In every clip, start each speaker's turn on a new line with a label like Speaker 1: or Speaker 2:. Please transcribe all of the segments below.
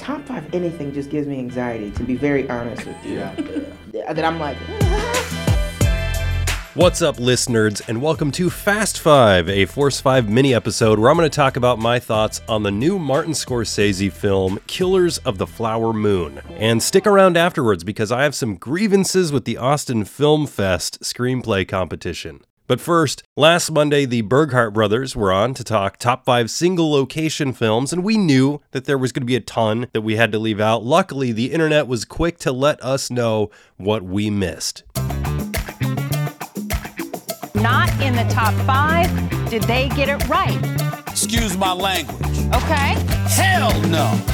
Speaker 1: top five anything just gives me anxiety, to be very honest with you.
Speaker 2: Yeah.
Speaker 1: That I'm like,
Speaker 3: What's up, listeners, and welcome to Fast Five, a Force 5 mini episode where I'm going to talk about my thoughts on the new Martin Scorsese film, Killers of the Flower Moon. And stick around afterwards because I have some grievances with the Austin Film Fest screenplay competition. But first, last Monday, the Burghart brothers were on to talk top five single location films, and we knew that there was going to be a ton that we had to leave out. Luckily, the internet was quick to let us know what we missed.
Speaker 4: not in the top five. Did they get it right?
Speaker 2: Excuse my language.
Speaker 4: Okay.
Speaker 2: Hell no.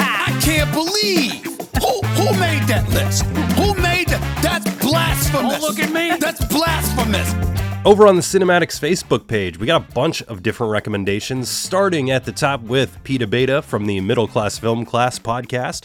Speaker 2: I can't believe. Who who made that list? Who made that? That's blasphemous.
Speaker 5: Don't look at me.
Speaker 2: That's blasphemous.
Speaker 3: Over on the Cinematics Facebook page, we got a bunch of different recommendations, starting at the top with Peter Beta from the Middle Class Film Class podcast.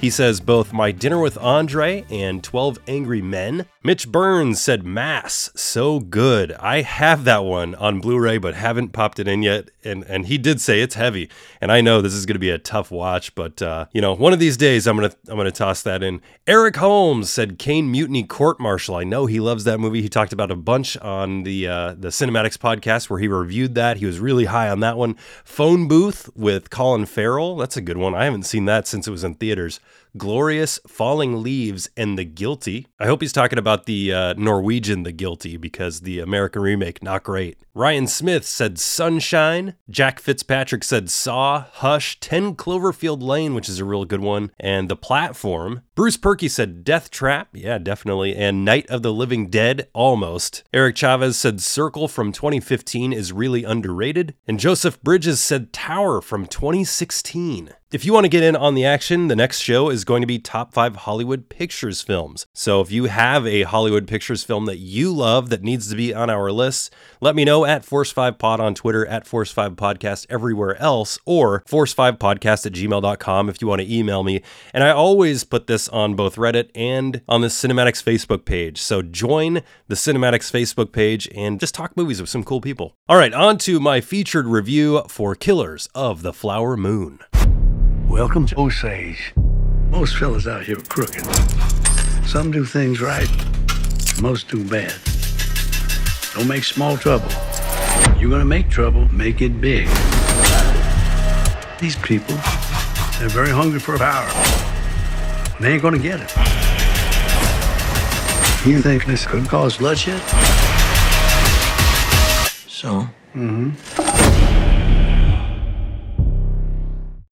Speaker 3: He says both My Dinner with Andre and 12 Angry Men. Mitch Burns said Mass, so good. I have that one on Blu-ray but haven't popped it in yet and and he did say it's heavy. And I know this is going to be a tough watch, but uh, you know, one of these days I'm going to I'm to toss that in. Eric Holmes said Caine Mutiny Court Martial. I know he loves that movie. He talked about a bunch on the uh, the Cinematics podcast where he reviewed that. He was really high on that one. Phone Booth with Colin Farrell. That's a good one. I haven't seen that since it was in theaters. Glorious Falling Leaves and The Guilty. I hope he's talking about the uh, Norwegian The Guilty because the American remake, not great. Ryan Smith said Sunshine. Jack Fitzpatrick said Saw, Hush, 10 Cloverfield Lane, which is a real good one, and The Platform. Bruce Perky said Death Trap, yeah, definitely, and Night of the Living Dead, almost. Eric Chavez said Circle from 2015 is really underrated. And Joseph Bridges said Tower from 2016. If you want to get in on the action, the next show is going to be Top 5 Hollywood Pictures films. So if you have a Hollywood Pictures film that you love that needs to be on our list, let me know at Force5Pod on Twitter, at Force5Podcast everywhere else, or Force5Podcast at gmail.com if you want to email me. And I always put this on both Reddit and on the Cinematics Facebook page. So join the Cinematics Facebook page and just talk movies with some cool people. All right, on to my featured review for Killers of the Flower Moon.
Speaker 6: Welcome to Osage. Most fellas out here are crooked. Some do things right, most do bad. Don't make small trouble. You're gonna make trouble, make it big. These people, they're very hungry for power. They ain't gonna get it. You think this could cause bloodshed? So? Mm-hmm.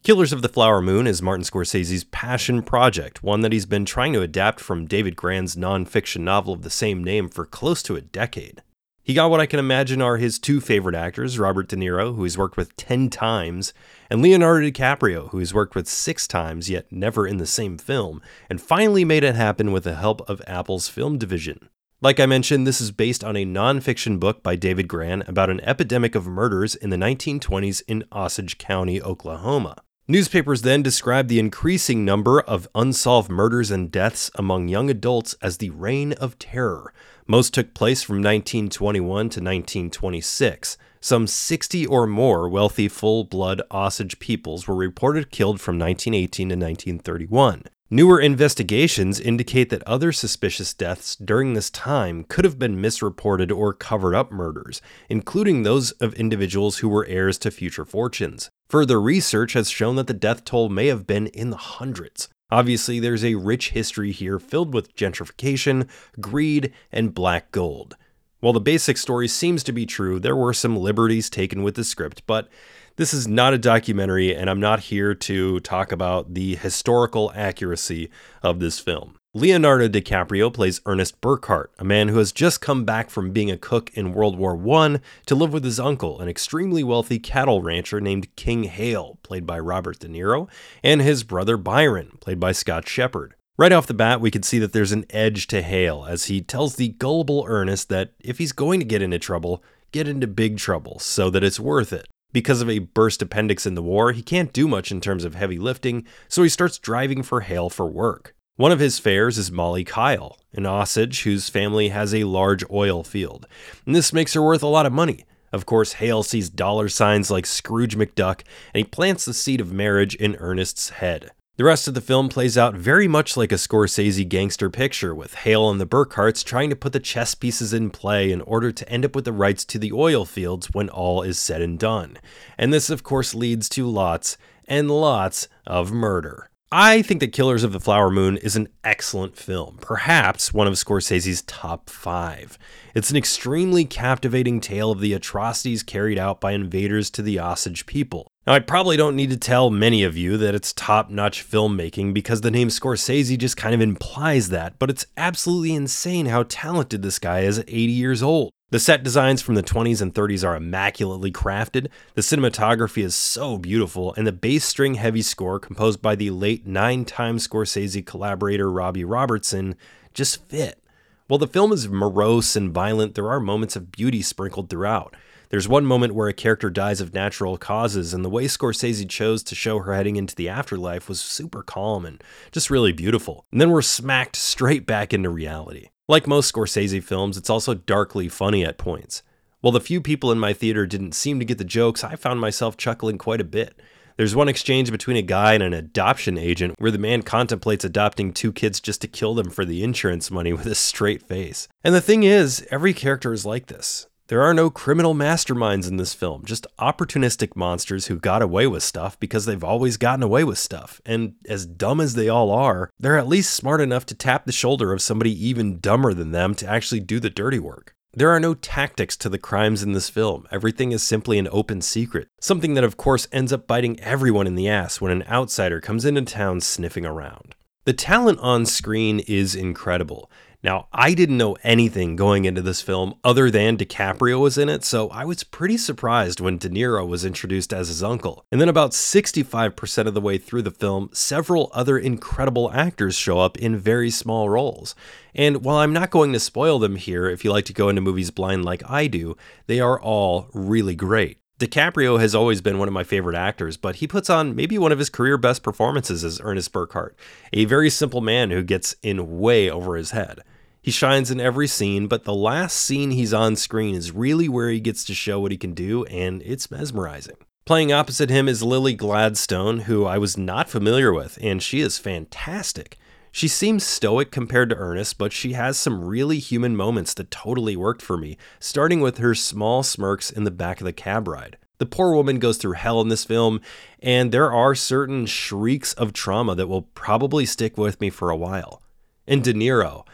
Speaker 3: Killers of the Flower Moon is Martin Scorsese's passion project, one that he's been trying to adapt from David Grann's nonfiction novel of the same name for close to a decade. He got what I can imagine are his two favorite actors, Robert De Niro, who he's worked with 10 times, and Leonardo DiCaprio, who he's worked with six times, yet never in the same film, and finally made it happen with the help of Apple's film division. Like I mentioned, this is based on a nonfiction book by David Grann about an epidemic of murders in the 1920s in Osage County, Oklahoma. Newspapers then described the increasing number of unsolved murders and deaths among young adults as the Reign of Terror. Most took place from 1921 to 1926. Some 60 or more wealthy full blood Osage peoples were reported killed from 1918 to 1931. Newer investigations indicate that other suspicious deaths during this time could have been misreported or covered up murders, including those of individuals who were heirs to future fortunes. Further research has shown that the death toll may have been in the hundreds. Obviously, there's a rich history here filled with gentrification, greed, and black gold. While the basic story seems to be true, there were some liberties taken with the script, but this is not a documentary, and I'm not here to talk about the historical accuracy of this film. Leonardo DiCaprio plays Ernest Burkhart, a man who has just come back from being a cook in World War I to live with his uncle, an extremely wealthy cattle rancher named King Hale, played by Robert De Niro, and his brother Byron, played by Scott Shepherd. Right off the bat, we can see that there's an edge to Hale as he tells the gullible Ernest that if he's going to get into trouble, get into big trouble so that it's worth it. Because of a burst appendix in the war, he can't do much in terms of heavy lifting, so he starts driving for Hale for work. One of his fares is Molly Kyle, an Osage whose family has a large oil field, and this makes her worth a lot of money. Of course, Hale sees dollar signs like Scrooge McDuck, and he plants the seed of marriage in Ernest's head. The rest of the film plays out very much like a Scorsese gangster picture, with Hale and the Burkharts trying to put the chess pieces in play in order to end up with the rights to the oil fields when all is said and done. And this, of course, leads to lots and lots of murder. I think that Killers of the Flower Moon is an excellent film, perhaps one of Scorsese's top five. It's an extremely captivating tale of the atrocities carried out by invaders to the Osage people. Now, I probably don't need to tell many of you that it's top notch filmmaking because the name Scorsese just kind of implies that, but it's absolutely insane how talented this guy is at 80 years old. The set designs from the 20s and 30s are immaculately crafted, the cinematography is so beautiful, and the bass string heavy score, composed by the late nine time Scorsese collaborator Robbie Robertson, just fit. While the film is morose and violent, there are moments of beauty sprinkled throughout. There's one moment where a character dies of natural causes, and the way Scorsese chose to show her heading into the afterlife was super calm and just really beautiful. And then we're smacked straight back into reality. Like most Scorsese films, it's also darkly funny at points. While the few people in my theater didn't seem to get the jokes, I found myself chuckling quite a bit. There's one exchange between a guy and an adoption agent where the man contemplates adopting two kids just to kill them for the insurance money with a straight face. And the thing is, every character is like this. There are no criminal masterminds in this film, just opportunistic monsters who got away with stuff because they've always gotten away with stuff. And as dumb as they all are, they're at least smart enough to tap the shoulder of somebody even dumber than them to actually do the dirty work. There are no tactics to the crimes in this film. Everything is simply an open secret. Something that, of course, ends up biting everyone in the ass when an outsider comes into town sniffing around. The talent on screen is incredible. Now, I didn't know anything going into this film other than DiCaprio was in it, so I was pretty surprised when De Niro was introduced as his uncle. And then, about 65% of the way through the film, several other incredible actors show up in very small roles. And while I'm not going to spoil them here, if you like to go into movies blind like I do, they are all really great. DiCaprio has always been one of my favorite actors, but he puts on maybe one of his career best performances as Ernest Burkhart, a very simple man who gets in way over his head. He shines in every scene, but the last scene he's on screen is really where he gets to show what he can do, and it's mesmerizing. Playing opposite him is Lily Gladstone, who I was not familiar with, and she is fantastic. She seems stoic compared to Ernest, but she has some really human moments that totally worked for me, starting with her small smirks in the back of the cab ride. The poor woman goes through hell in this film, and there are certain shrieks of trauma that will probably stick with me for a while. And De Niro,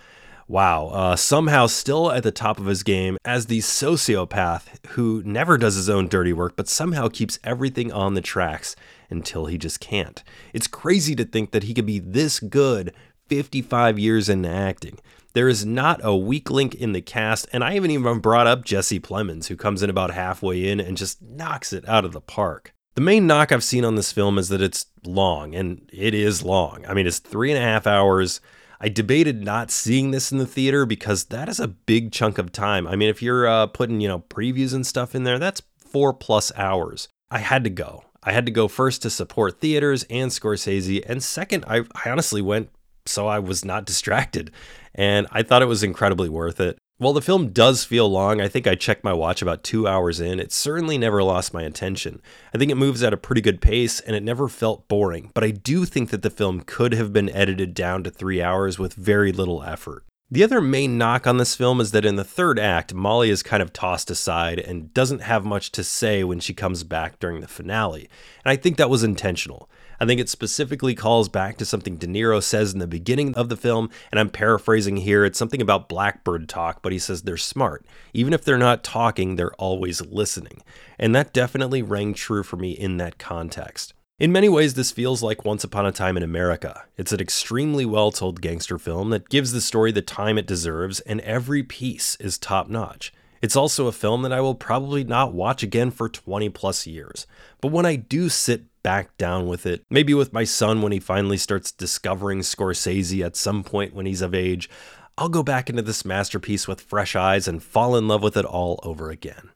Speaker 3: wow, uh, somehow still at the top of his game as the sociopath who never does his own dirty work, but somehow keeps everything on the tracks until he just can't. It's crazy to think that he could be this good 55 years into acting. There is not a weak link in the cast, and I haven't even brought up Jesse Plemons, who comes in about halfway in and just knocks it out of the park. The main knock I've seen on this film is that it's long, and it is long. I mean, it's three and a half hours. I debated not seeing this in the theater because that is a big chunk of time. I mean, if you're uh, putting, you know, previews and stuff in there, that's four plus hours. I had to go. I had to go first to support theaters and Scorsese, and second, I, I honestly went so I was not distracted. And I thought it was incredibly worth it. While the film does feel long, I think I checked my watch about two hours in. It certainly never lost my attention. I think it moves at a pretty good pace and it never felt boring, but I do think that the film could have been edited down to three hours with very little effort. The other main knock on this film is that in the third act, Molly is kind of tossed aside and doesn't have much to say when she comes back during the finale. And I think that was intentional. I think it specifically calls back to something De Niro says in the beginning of the film, and I'm paraphrasing here. It's something about blackbird talk, but he says they're smart. Even if they're not talking, they're always listening. And that definitely rang true for me in that context. In many ways, this feels like Once Upon a Time in America. It's an extremely well told gangster film that gives the story the time it deserves, and every piece is top notch. It's also a film that I will probably not watch again for 20 plus years. But when I do sit back down with it, maybe with my son when he finally starts discovering Scorsese at some point when he's of age, I'll go back into this masterpiece with fresh eyes and fall in love with it all over again.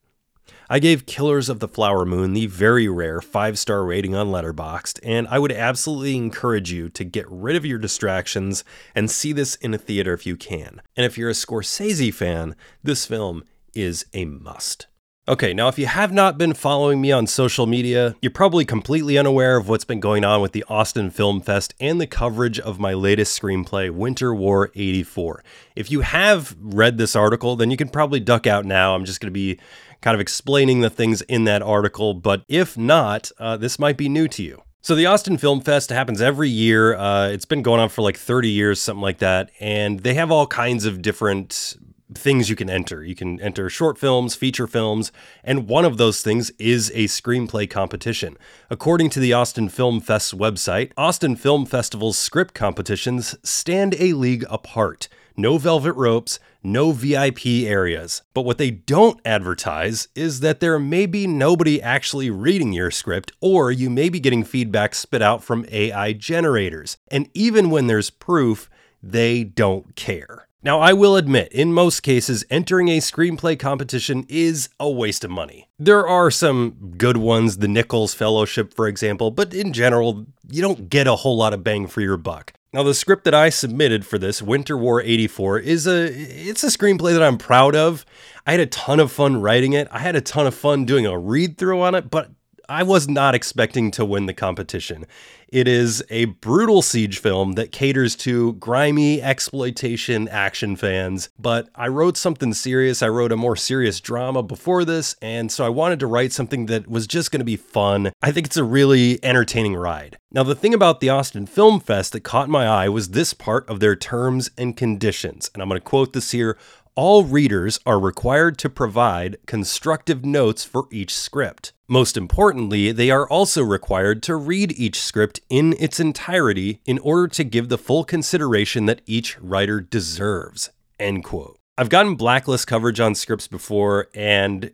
Speaker 3: I gave Killers of the Flower Moon the very rare 5 star rating on Letterboxd, and I would absolutely encourage you to get rid of your distractions and see this in a theater if you can. And if you're a Scorsese fan, this film is a must. Okay, now if you have not been following me on social media, you're probably completely unaware of what's been going on with the Austin Film Fest and the coverage of my latest screenplay, Winter War 84. If you have read this article, then you can probably duck out now. I'm just going to be kind of explaining the things in that article, but if not, uh, this might be new to you. So the Austin Film Fest happens every year. Uh, it's been going on for like 30 years, something like that, and they have all kinds of different things you can enter. You can enter short films, feature films, and one of those things is a screenplay competition. According to the Austin Film Fest's website, Austin Film Festival's script competitions stand a league apart. No velvet ropes, no VIP areas. But what they don't advertise is that there may be nobody actually reading your script, or you may be getting feedback spit out from AI generators. And even when there's proof, they don't care. Now, I will admit, in most cases, entering a screenplay competition is a waste of money. There are some good ones, the Nichols Fellowship, for example, but in general, you don't get a whole lot of bang for your buck. Now, the script that I submitted for this, Winter War 84, is a it's a screenplay that I'm proud of. I had a ton of fun writing it. I had a ton of fun doing a read through on it, but I was not expecting to win the competition. It is a brutal siege film that caters to grimy exploitation action fans, but I wrote something serious. I wrote a more serious drama before this, and so I wanted to write something that was just going to be fun. I think it's a really entertaining ride. Now, the thing about the Austin Film Fest that caught my eye was this part of their terms and conditions, and I'm going to quote this here all readers are required to provide constructive notes for each script. Most importantly, they are also required to read each script in its entirety in order to give the full consideration that each writer deserves. End quote. I've gotten blacklist coverage on scripts before, and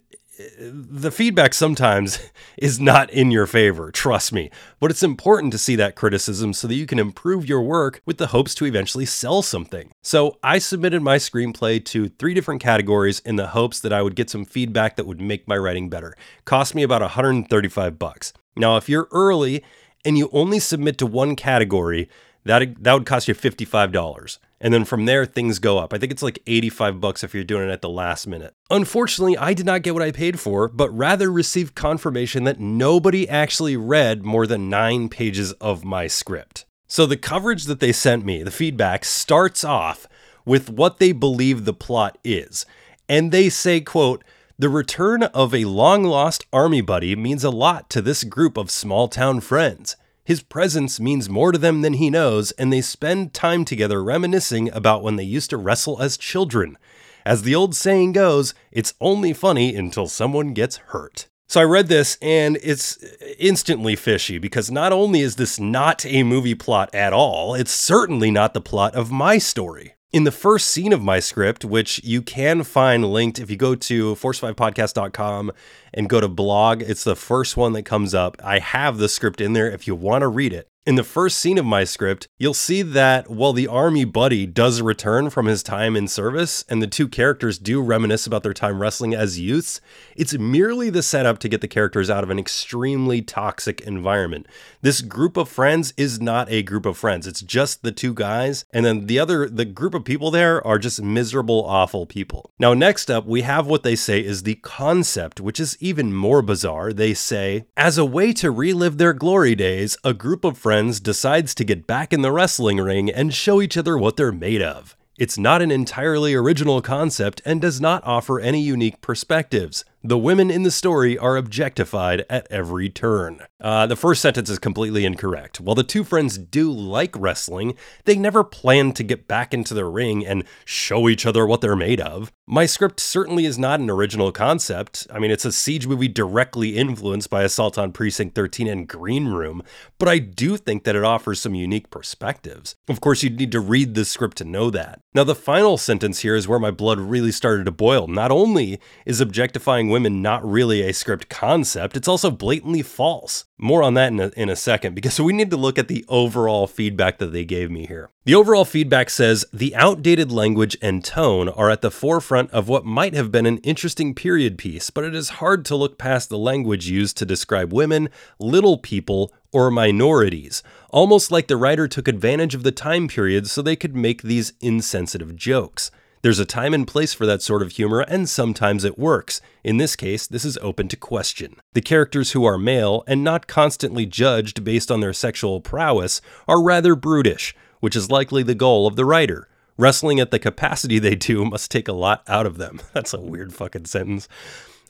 Speaker 3: the feedback sometimes is not in your favor, trust me. But it's important to see that criticism so that you can improve your work with the hopes to eventually sell something. So I submitted my screenplay to three different categories in the hopes that I would get some feedback that would make my writing better. Cost me about 135 bucks. Now, if you're early and you only submit to one category, that that would cost you $55. And then from there things go up. I think it's like 85 bucks if you're doing it at the last minute. Unfortunately, I did not get what I paid for, but rather received confirmation that nobody actually read more than 9 pages of my script. So the coverage that they sent me, the feedback starts off with what they believe the plot is. And they say, quote, the return of a long lost army buddy means a lot to this group of small town friends. His presence means more to them than he knows, and they spend time together reminiscing about when they used to wrestle as children. As the old saying goes, it's only funny until someone gets hurt. So I read this and it's instantly fishy because not only is this not a movie plot at all, it's certainly not the plot of my story in the first scene of my script, which you can find linked if you go to force5podcast.com and go to blog, it's the first one that comes up. I have the script in there if you want to read it. In the first scene of my script, you'll see that while the army buddy does return from his time in service and the two characters do reminisce about their time wrestling as youths, it's merely the setup to get the characters out of an extremely toxic environment. This group of friends is not a group of friends, it's just the two guys, and then the other, the group of people there are just miserable, awful people. Now, next up, we have what they say is the concept, which is even more bizarre. They say, as a way to relive their glory days, a group of friends friends decides to get back in the wrestling ring and show each other what they're made of. It's not an entirely original concept and does not offer any unique perspectives. The women in the story are objectified at every turn. Uh, the first sentence is completely incorrect. While the two friends do like wrestling, they never plan to get back into the ring and show each other what they're made of. My script certainly is not an original concept. I mean, it's a siege movie directly influenced by Assault on Precinct 13 and Green Room, but I do think that it offers some unique perspectives. Of course, you'd need to read the script to know that. Now, the final sentence here is where my blood really started to boil. Not only is objectifying women not really a script concept, it's also blatantly false. More on that in a, in a second, because we need to look at the overall feedback that they gave me here. The overall feedback says the outdated language and tone are at the forefront of what might have been an interesting period piece, but it is hard to look past the language used to describe women, little people, or minorities, almost like the writer took advantage of the time period so they could make these insensitive jokes. There's a time and place for that sort of humor, and sometimes it works. In this case, this is open to question. The characters who are male and not constantly judged based on their sexual prowess are rather brutish, which is likely the goal of the writer. Wrestling at the capacity they do must take a lot out of them. That's a weird fucking sentence.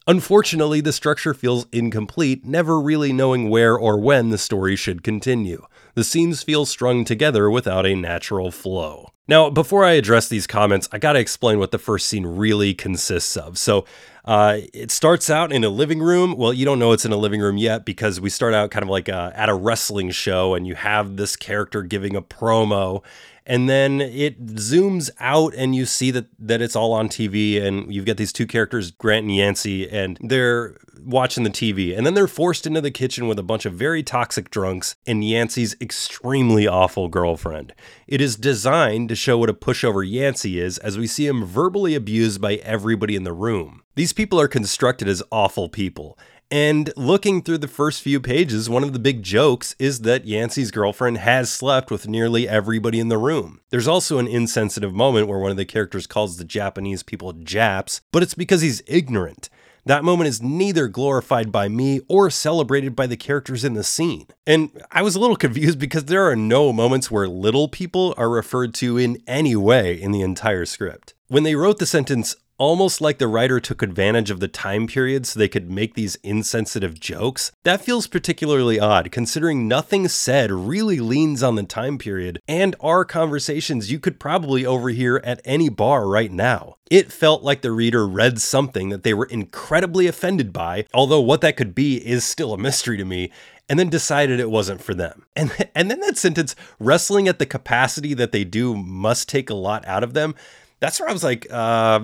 Speaker 3: Unfortunately, the structure feels incomplete, never really knowing where or when the story should continue. The scenes feel strung together without a natural flow. Now, before I address these comments, I gotta explain what the first scene really consists of. So, uh, it starts out in a living room. Well, you don't know it's in a living room yet because we start out kind of like uh, at a wrestling show, and you have this character giving a promo, and then it zooms out and you see that that it's all on TV and you've got these two characters Grant and Yancey and they're watching the TV and then they're forced into the kitchen with a bunch of very toxic drunks and Yancey's extremely awful girlfriend. It is designed to show what a pushover Yancey is as we see him verbally abused by everybody in the room. These people are constructed as awful people and looking through the first few pages, one of the big jokes is that Yancey's girlfriend has slept with nearly everybody in the room. There's also an insensitive moment where one of the characters calls the Japanese people Japs, but it's because he's ignorant. That moment is neither glorified by me or celebrated by the characters in the scene. And I was a little confused because there are no moments where little people are referred to in any way in the entire script. When they wrote the sentence, almost like the writer took advantage of the time period so they could make these insensitive jokes. That feels particularly odd, considering nothing said really leans on the time period, and our conversations you could probably overhear at any bar right now. It felt like the reader read something that they were incredibly offended by, although what that could be is still a mystery to me, and then decided it wasn't for them. And and then that sentence wrestling at the capacity that they do must take a lot out of them that's where I was like, uh,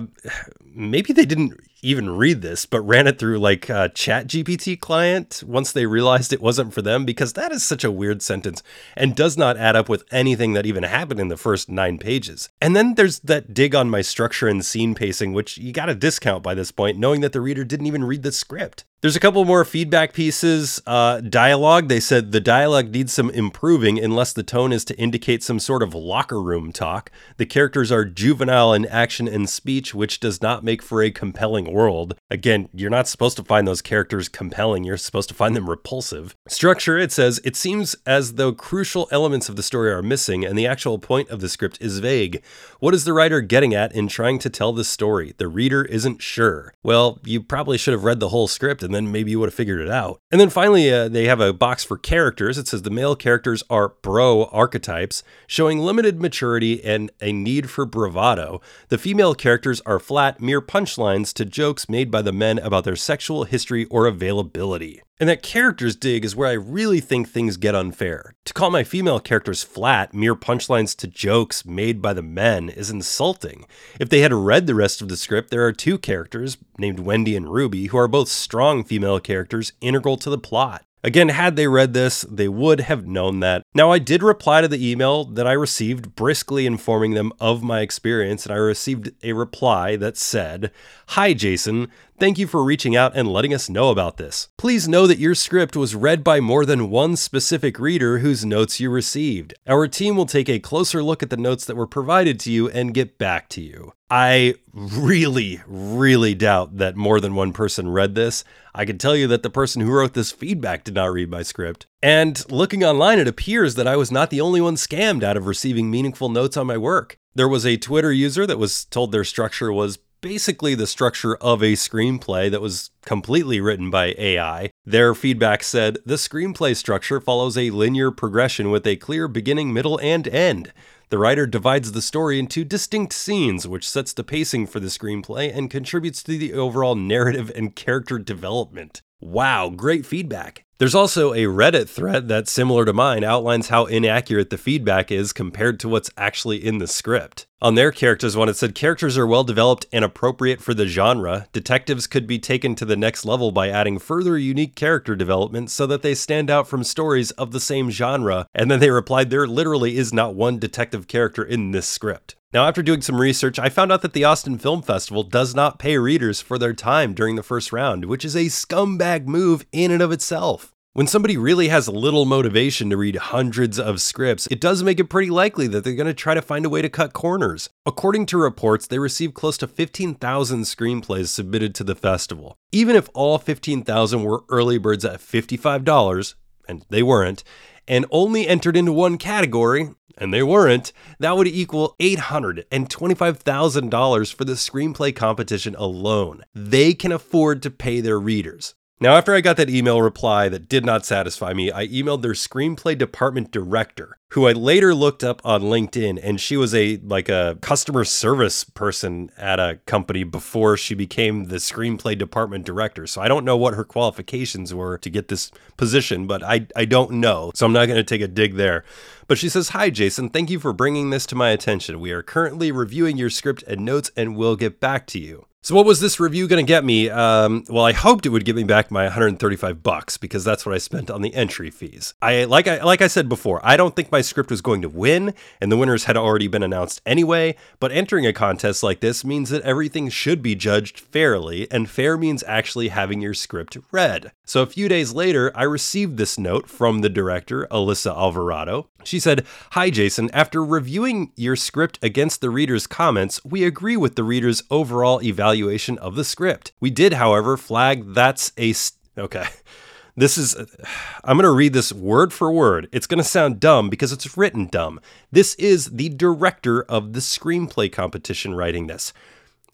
Speaker 3: maybe they didn't even read this, but ran it through like a ChatGPT client once they realized it wasn't for them, because that is such a weird sentence and does not add up with anything that even happened in the first nine pages. And then there's that dig on my structure and scene pacing, which you got to discount by this point, knowing that the reader didn't even read the script. There's a couple more feedback pieces. Uh, dialogue, they said the dialogue needs some improving unless the tone is to indicate some sort of locker room talk. The characters are juvenile in action and speech, which does not make for a compelling world. Again, you're not supposed to find those characters compelling, you're supposed to find them repulsive. Structure, it says, it seems as though crucial elements of the story are missing and the actual point of the script is vague. What is the writer getting at in trying to tell this story? The reader isn't sure. Well, you probably should have read the whole script and then maybe you would have figured it out. And then finally, uh, they have a box for characters. It says the male characters are bro archetypes, showing limited maturity and a need for bravado. The female characters are flat, mere punchlines to jokes made by the men about their sexual history or availability. And that characters dig is where I really think things get unfair. To call my female characters flat, mere punchlines to jokes made by the men, is insulting. If they had read the rest of the script, there are two characters, named Wendy and Ruby, who are both strong female characters integral to the plot. Again, had they read this, they would have known that. Now, I did reply to the email that I received, briskly informing them of my experience, and I received a reply that said, Hi, Jason. Thank you for reaching out and letting us know about this. Please know that your script was read by more than one specific reader whose notes you received. Our team will take a closer look at the notes that were provided to you and get back to you. I really, really doubt that more than one person read this. I can tell you that the person who wrote this feedback did not read my script. And looking online, it appears that I was not the only one scammed out of receiving meaningful notes on my work. There was a Twitter user that was told their structure was basically the structure of a screenplay that was completely written by AI. Their feedback said the screenplay structure follows a linear progression with a clear beginning, middle, and end. The writer divides the story into distinct scenes, which sets the pacing for the screenplay and contributes to the overall narrative and character development. Wow, great feedback. There's also a Reddit thread that's similar to mine outlines how inaccurate the feedback is compared to what's actually in the script. On their characters one, it said characters are well developed and appropriate for the genre. Detectives could be taken to the next level by adding further unique character development so that they stand out from stories of the same genre. And then they replied, there literally is not one detective character in this script. Now, after doing some research, I found out that the Austin Film Festival does not pay readers for their time during the first round, which is a scumbag move in and of itself. When somebody really has little motivation to read hundreds of scripts, it does make it pretty likely that they're going to try to find a way to cut corners. According to reports, they received close to 15,000 screenplays submitted to the festival. Even if all 15,000 were early birds at $55, and they weren't, and only entered into one category, and they weren't, that would equal $825,000 for the screenplay competition alone. They can afford to pay their readers. Now, after I got that email reply that did not satisfy me, I emailed their screenplay department director, who I later looked up on LinkedIn, and she was a like a customer service person at a company before she became the screenplay department director. So I don't know what her qualifications were to get this position, but I I don't know. So I'm not going to take a dig there. But she says, Hi, Jason. Thank you for bringing this to my attention. We are currently reviewing your script and notes and we'll get back to you. So what was this review going to get me? Um, well, I hoped it would give me back my 135 bucks because that's what I spent on the entry fees. I like I like I said before, I don't think my script was going to win, and the winners had already been announced anyway. But entering a contest like this means that everything should be judged fairly, and fair means actually having your script read. So a few days later, I received this note from the director, Alyssa Alvarado. She said, "Hi, Jason. After reviewing your script against the reader's comments, we agree with the reader's overall evaluation." of the script. We did, however, flag that's a. St- okay. This is, I'm going to read this word for word. It's going to sound dumb because it's written dumb. This is the director of the screenplay competition writing this.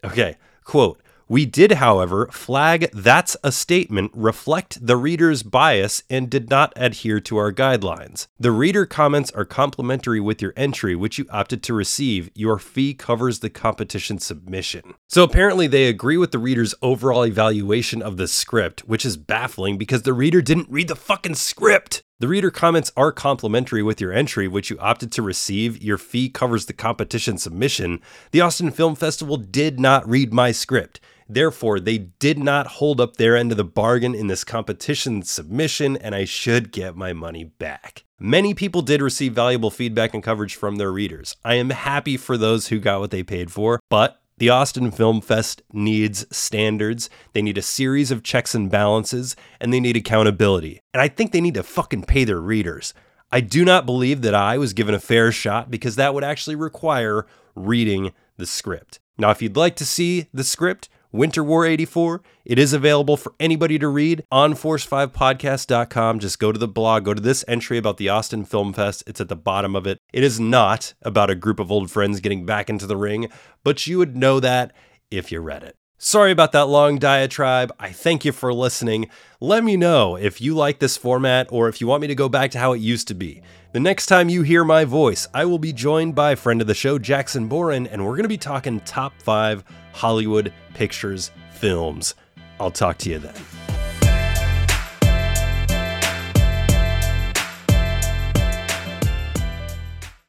Speaker 3: Okay, quote we did, however, flag that's a statement reflect the reader's bias and did not adhere to our guidelines. The reader comments are complimentary with your entry, which you opted to receive. Your fee covers the competition submission. So apparently, they agree with the reader's overall evaluation of the script, which is baffling because the reader didn't read the fucking script. The reader comments are complimentary with your entry, which you opted to receive. Your fee covers the competition submission. The Austin Film Festival did not read my script. Therefore, they did not hold up their end of the bargain in this competition submission, and I should get my money back. Many people did receive valuable feedback and coverage from their readers. I am happy for those who got what they paid for, but the Austin Film Fest needs standards. They need a series of checks and balances, and they need accountability. And I think they need to fucking pay their readers. I do not believe that I was given a fair shot because that would actually require reading the script. Now, if you'd like to see the script, Winter War 84. It is available for anybody to read on force5podcast.com. Just go to the blog, go to this entry about the Austin Film Fest. It's at the bottom of it. It is not about a group of old friends getting back into the ring, but you would know that if you read it. Sorry about that long diatribe. I thank you for listening. Let me know if you like this format or if you want me to go back to how it used to be. The next time you hear my voice, I will be joined by friend of the show, Jackson Boren, and we're going to be talking top five Hollywood Pictures films. I'll talk to you then.